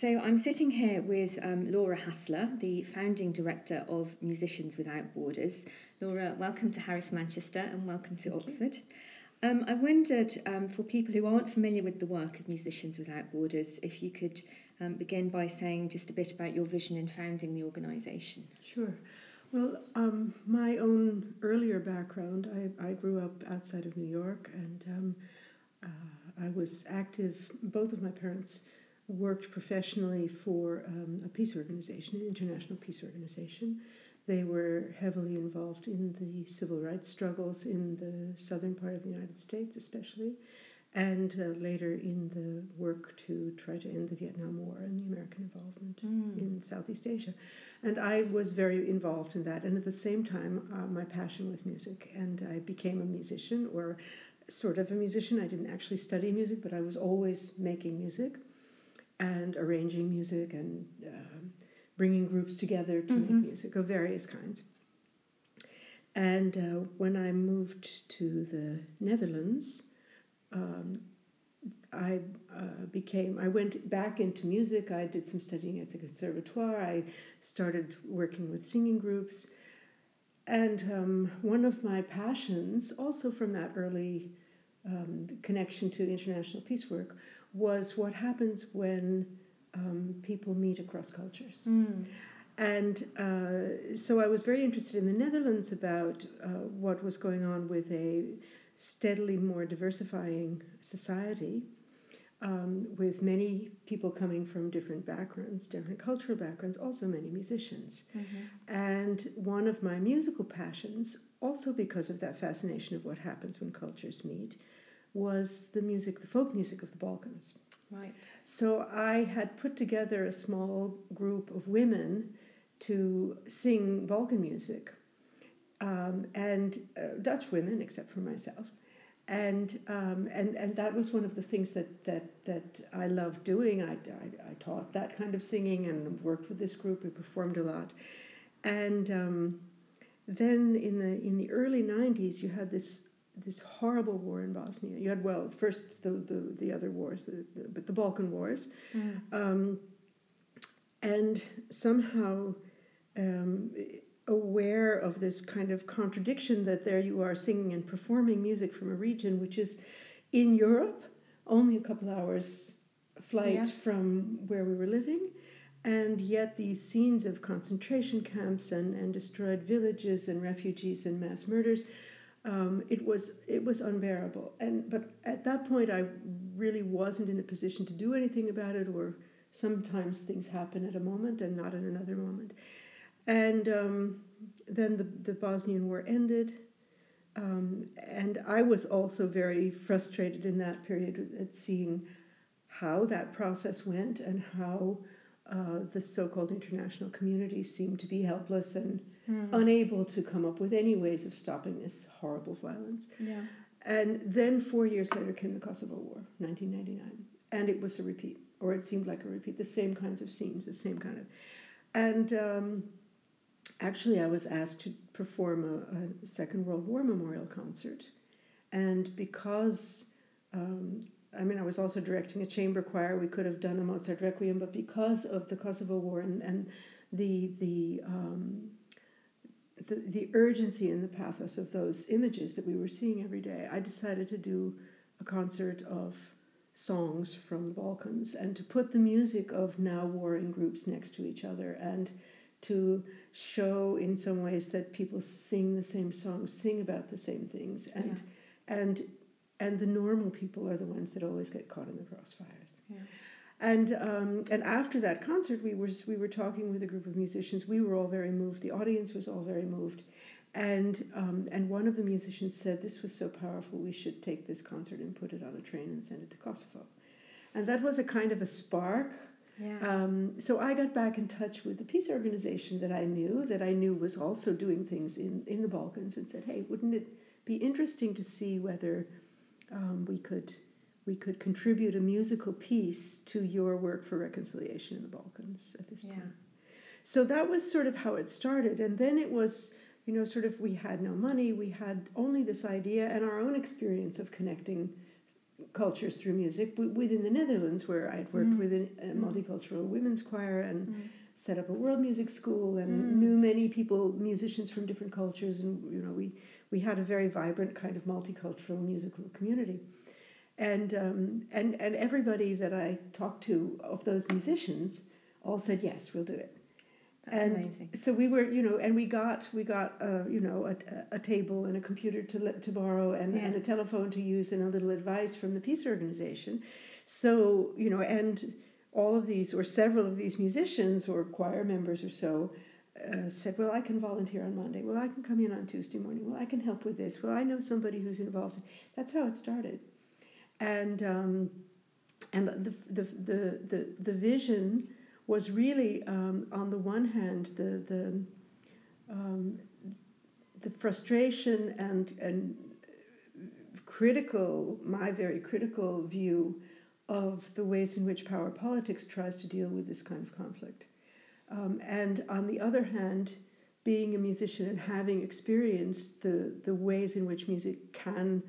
So I'm sitting here with um, Laura Hassler, the founding director of Musicians Without Borders. Laura, welcome to Harris Manchester and welcome to Thank Oxford. Um, I wondered, um, for people who aren't familiar with the work of Musicians Without Borders, if you could um, begin by saying just a bit about your vision in founding the organisation. Sure. Well, um, my own earlier background, I, I, grew up outside of New York and um, uh, I was active, both of my parents worked professionally for um, a peace organization, an international peace organization. They were heavily involved in the civil rights struggles in the southern part of the United States, especially, and uh, later in the work to try to end the Vietnam War and the American involvement mm. in Southeast Asia. And I was very involved in that. And at the same time, uh, my passion was music, and I became a musician or sort of a musician. I didn't actually study music, but I was always making music and arranging music and um, bringing groups together to mm-hmm. make music of various kinds. And uh, when I moved to the Netherlands, um, I uh, became, I went back into music. I did some studying at the conservatoire. I started working with singing groups. And um, one of my passions, also from that early um, connection to international peace work, was what happens when um, people meet across cultures. Mm. And uh, so I was very interested in the Netherlands about uh, what was going on with a steadily more diversifying society. Um, with many people coming from different backgrounds, different cultural backgrounds, also many musicians. Mm-hmm. And one of my musical passions, also because of that fascination of what happens when cultures meet, was the music, the folk music of the Balkans. Right. So I had put together a small group of women to sing Balkan music, um, and uh, Dutch women, except for myself. And, um, and and that was one of the things that that, that I loved doing. I, I, I, taught that kind of singing and worked with this group. We performed a lot, and um, then in the in the early '90s, you had this this horrible war in Bosnia. You had well, first the the, the other wars, the, the, the Balkan wars, mm. um, and somehow um, aware of this kind of contradiction that there you are singing and performing music from a region which is in Europe, only a couple hours flight yeah. from where we were living. And yet, these scenes of concentration camps and, and destroyed villages and refugees and mass murders um, it was it was unbearable. And but at that point, I really wasn't in a position to do anything about it, or sometimes things happen at a moment and not at another moment. And um, then the, the Bosnian War ended. Um, and I was also very frustrated in that period at seeing how that process went and how uh, the so-called international community seemed to be helpless and mm. unable to come up with any ways of stopping this horrible violence. Yeah. And then four years later came the Kosovo War, 1999, and it was a repeat, or it seemed like a repeat. The same kinds of scenes, the same kind of, and um, actually, I was asked to perform a, a, Second World War memorial concert, and because um, I mean, I was also directing a chamber choir. We could have done a Mozart requiem, but because of the Kosovo War and, and the the, um, the the urgency and the pathos of those images that we were seeing every day, I decided to do a concert of songs from the Balkans and to put the music of now warring groups next to each other and to show in some ways that people sing the same songs, sing about the same things, and yeah. and and the normal people are the ones that always get caught in the crossfires. Yeah. And um, and after that concert, we were we were talking with a group of musicians. We were all very moved. The audience was all very moved, and um, and one of the musicians said this was so powerful. We should take this concert and put it on a train and send it to Kosovo. And that was a kind of a spark. Yeah. Um, so I got back in touch with the peace organization that I knew, that I knew was also doing things in, in the Balkans, and said, hey, wouldn't it be interesting to see whether um, we could we could contribute a musical piece to your work for reconciliation in the Balkans at this yeah. point. So that was sort of how it started, and then it was you know sort of we had no money, we had only this idea and our own experience of connecting cultures through music within the Netherlands, where I'd worked mm. with a, a, mm. multicultural women's choir and mm. set up a world music school and mm. knew many people, musicians from different cultures, and you know we we had a very vibrant kind of multicultural musical community. And um, and and everybody that I talked to of those musicians all said yes, we'll do it. That's and amazing. So we were, you know, and we got we got uh, you know a, a, table and a computer to to borrow and, yes. and a telephone to use and a little advice from the peace organization. So you know, and all of these or several of these musicians or choir members or so uh, said, well, I can volunteer on Monday. Well, I can come in on Tuesday morning. Well, I can help with this. Well, I know somebody who's involved. That's how it started, and um, and the the the the, vision was really, um, on the one hand, the the um, the frustration and and critical, my very critical view of the ways in which power politics tries to deal with this kind of conflict. Um, and on the other hand, being a musician and having experienced the, the ways in which music can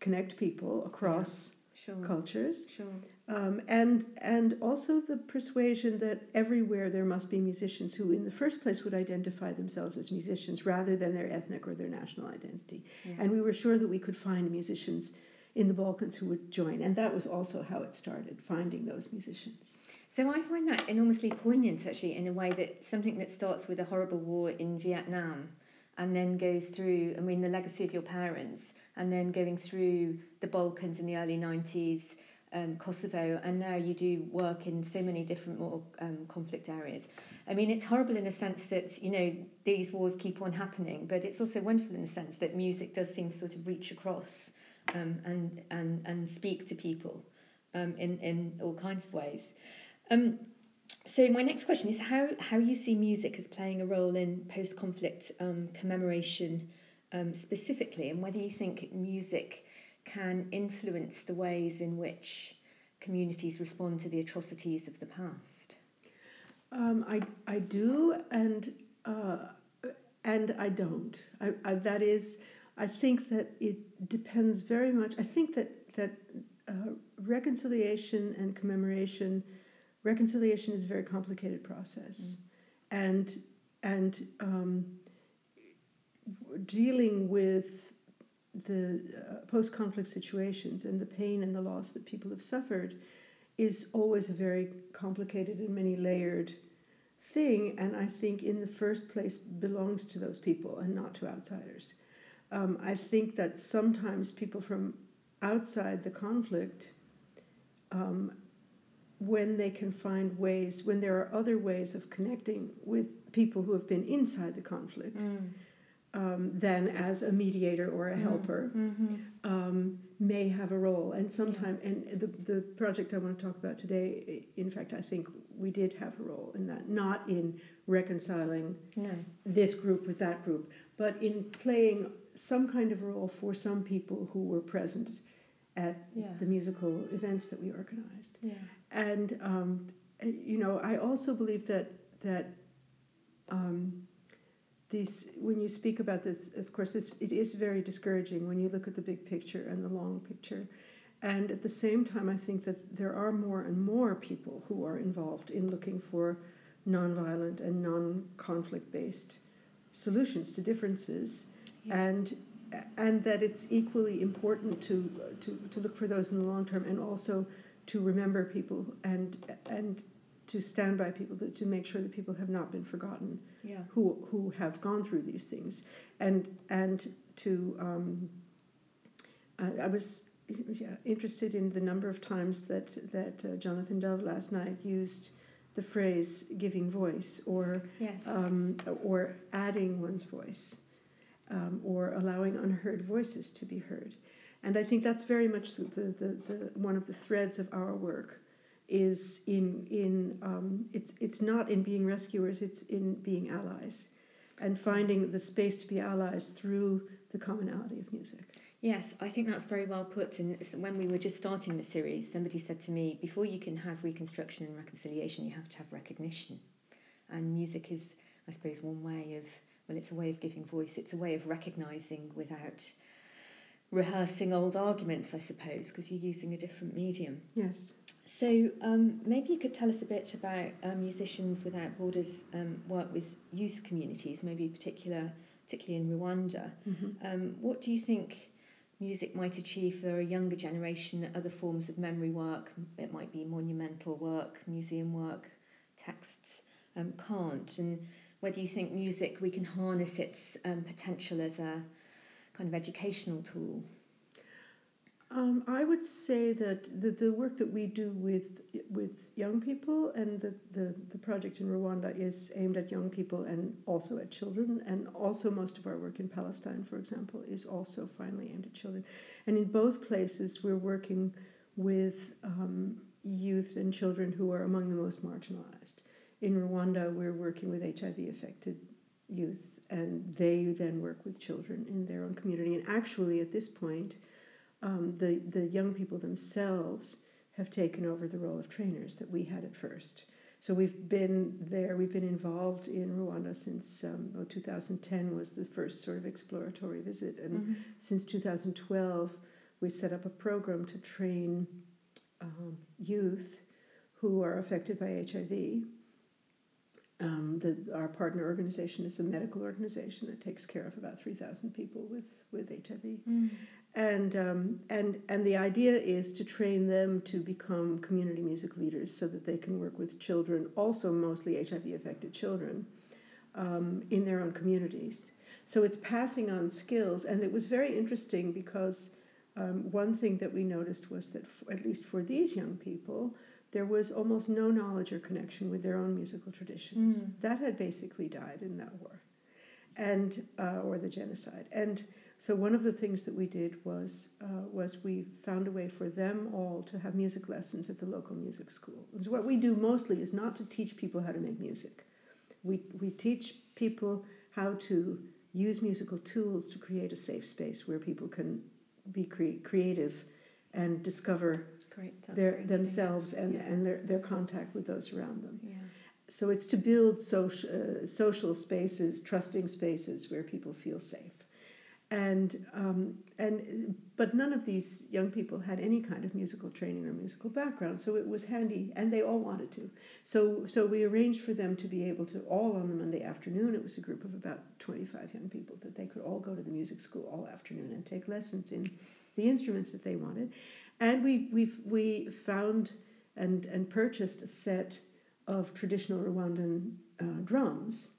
connect people across sure. cultures, sure. Um, and and also the persuasion that everywhere there must be musicians who, in the first place, would identify themselves as musicians rather than their ethnic or their national identity. Yeah. And we were sure that we could find musicians in the Balkans who would join, and that was also how it started, finding those musicians. So I find that enormously poignant, actually, in a way that something that starts with a horrible war in Vietnam and then goes through, I mean, the legacy of your parents, and then going through the Balkans in the early 90s um, Kosovo, and now you do work in so many different um, conflict areas. I mean, it's horrible in a sense that you know these wars keep on happening, but it's also wonderful in the sense that music does seem to sort of reach across um, and and and speak to people um, in in all kinds of ways. Um, so my next question is how how you see music as playing a role in post-conflict um, commemoration specifically, and whether you think music can influence the ways in which communities respond to the atrocities of the past? Um, I, I do, and uh, and I don't. I, I, that is, I think that it depends very much. I think that that uh, reconciliation and commemoration, reconciliation is a very complicated process, mm. and and um, dealing with the uh, post conflict situations and the pain and the loss that people have suffered is always a very complicated and many layered thing, and I think in the first place belongs to those people and not to outsiders. Um, I think that sometimes people from outside the conflict, um, when they can find ways, when there are other ways of connecting with people who have been inside the conflict, mm um, than as a mediator or a mm, helper mm-hmm. um, may have a role. And sometimes, yeah. and the, the project I want to talk about today, in fact, I think we did have a role in that, not in reconciling no. this group with that group, but in playing some kind of role for some people who were present at yeah. the musical events that we organized. Yeah. And um, you know, I also believe that that um, these when you speak about this, of course, this, it is very discouraging when you look at the big picture and the long picture. And at the same time, I think that there are more and more people who are involved in looking for nonviolent and non-conflict based solutions to differences, yeah. and and that it's equally important to, to to look for those in the long term, and also to remember people and and to stand by people to, to make sure that people have not been forgotten yeah. who who have gone through these things and and to um, I, I, was yeah, interested in the number of times that that uh, Jonathan Dove last night used the phrase giving voice or yes. um, or adding one's voice um, or allowing unheard voices to be heard and I think that's very much the, the, the, the one of the threads of our work is in in um, it's it's not in being rescuers, it's in being allies, and finding the space to be allies through the commonality of music. Yes, I think that's very well put. And when we were just starting the series, somebody said to me, before you can have reconstruction and reconciliation, you have to have recognition. And music is, I suppose, one way of, well, it's a way of giving voice, it's a way of recognizing without rehearsing old arguments, I suppose, because you're using a different medium. Yes. So um, maybe you could tell us a bit about um, Musicians Without Borders' um, work with youth communities, maybe particular, particularly in Rwanda. Mm-hmm. what do you think music might achieve for a younger generation that other forms of memory work, it might be monumental work, museum work, texts, um, can't? And whether you think music, we can harness its um, potential as a kind of educational tool? Um, I would say that the, the work that we do with with young people and the, the, the project in Rwanda is aimed at young people and also at children, and also most of our work in Palestine, for example, is also finally aimed at children. And in both places, we're working with um, youth and children who are among the most marginalized. In Rwanda, we're working with HIV affected youth, and they then work with children in their own community. And actually, at this point, um, the, the young people themselves have taken over the role of trainers that we had at first. So we've been there, we've been involved in Rwanda since um, well, 2010 was the first sort of exploratory visit. And mm-hmm. since 2012, we set up a program to train um, youth who are affected by HIV um, the, our partner organization is a medical organization that takes care of about 3,000 people with, with HIV. Mm. And, um, and, and the idea is to train them to become community music leaders so that they can work with children, also mostly HIV affected children, um, in their own communities. So it's passing on skills. And it was very interesting because um, one thing that we noticed was that, f- at least for these young people, there was almost no knowledge or connection with their own musical traditions. Mm. That had basically died in that war, and uh, or the genocide. And so one of the things that we did was uh, was we found a way for them all to have music lessons at the local music school. So what we do mostly is not to teach people how to make music. We we teach people how to use musical tools to create a safe space where people can be cre- creative and discover their, themselves and, yeah. and their, their contact with those around them. Yeah. So it's to build social, uh, social spaces, trusting spaces where people feel safe. And, um, and, but none of these young people had any kind of musical training or musical background, so it was handy, and they all wanted to. So, so we arranged for them to be able to all on the Monday afternoon. It was a group of about 25 young people that they could all go to the music school all afternoon and take lessons in the instruments that they wanted. And we we we found and and purchased a set of traditional Rwandan uh, drums,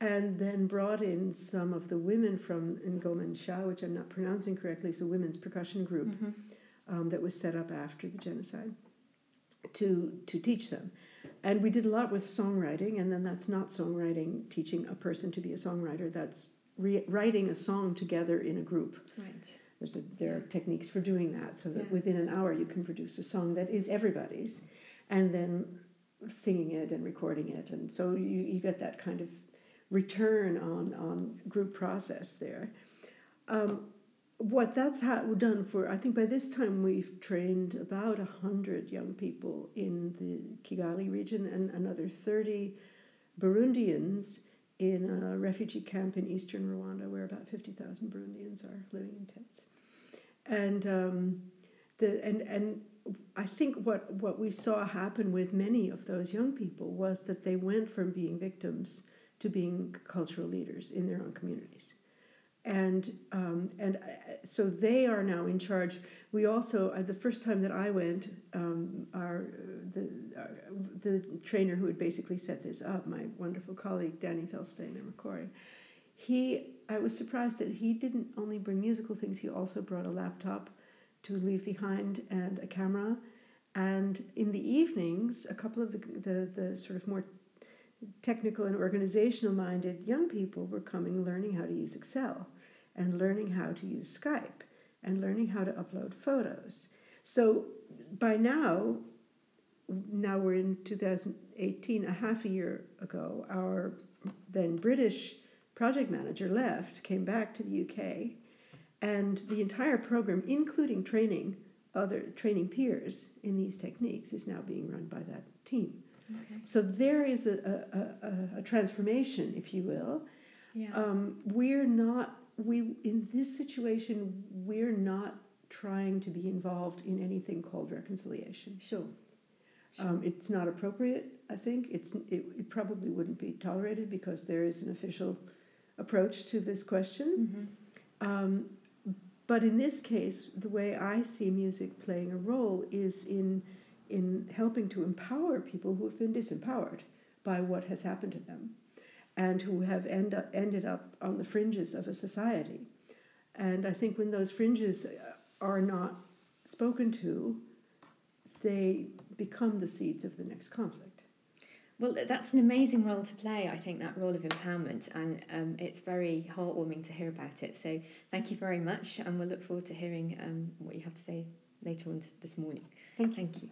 and then brought in some of the women from Ngoma Nshya, which I'm not pronouncing correctly, so women's percussion group mm-hmm. um, that was set up after the genocide, to to teach them. And we did a lot with songwriting, and then that's not songwriting, teaching a person to be a songwriter. That's re- writing a song together in a group. Right. There's a, there are techniques for doing that so that yeah. within an hour you can produce a song that is everybody's and then singing it and recording it. And so you, you get that kind of return on, on group process there. Um, what that's done for, I think by this time we've trained about 100 young people in the Kigali region and another 30 Burundians in a refugee camp in eastern Rwanda where about 50,000 Burundians are living in tents. And um, the and and I think what what we saw happen with many of those young people was that they went from being victims to being cultural leaders in their own communities. And um, and uh, so they are now in charge. We also uh, the first time that I went, um, our the uh, the trainer who had basically set this up, my wonderful colleague Danny Felsteiner McCory, he I was surprised that he didn't only bring musical things. He also brought a laptop to leave behind and a camera. And in the evenings, a couple of the the, the sort of more technical and organizational minded young people were coming learning how to use Excel and learning how to use Skype and learning how to upload photos. So by now, now we're in 2018, a half a year ago, our then British project manager left, came back to the UK, and the entire program, including training other training peers in these techniques, is now being run by that team. Okay. So there is a, a, a, a, transformation, if you will. Yeah. Um, we're not we in this situation we're not trying to be involved in anything called reconciliation. Sure. sure. Um, it's not appropriate. I think it's it, it, probably wouldn't be tolerated because there is an official approach to this question. Mm-hmm. Um, but in this case, the way I see music playing a role is in in helping to empower people who have been disempowered by what has happened to them and who have end up, ended up on the fringes of a society. And I think when those fringes are not spoken to, they become the seeds of the next conflict. Well, that's an amazing role to play, I think, that role of empowerment, and um, it's very heartwarming to hear about it. So, thank you very much, and we'll look forward to hearing um, what you have to say later on this morning. Thank you. Thank you.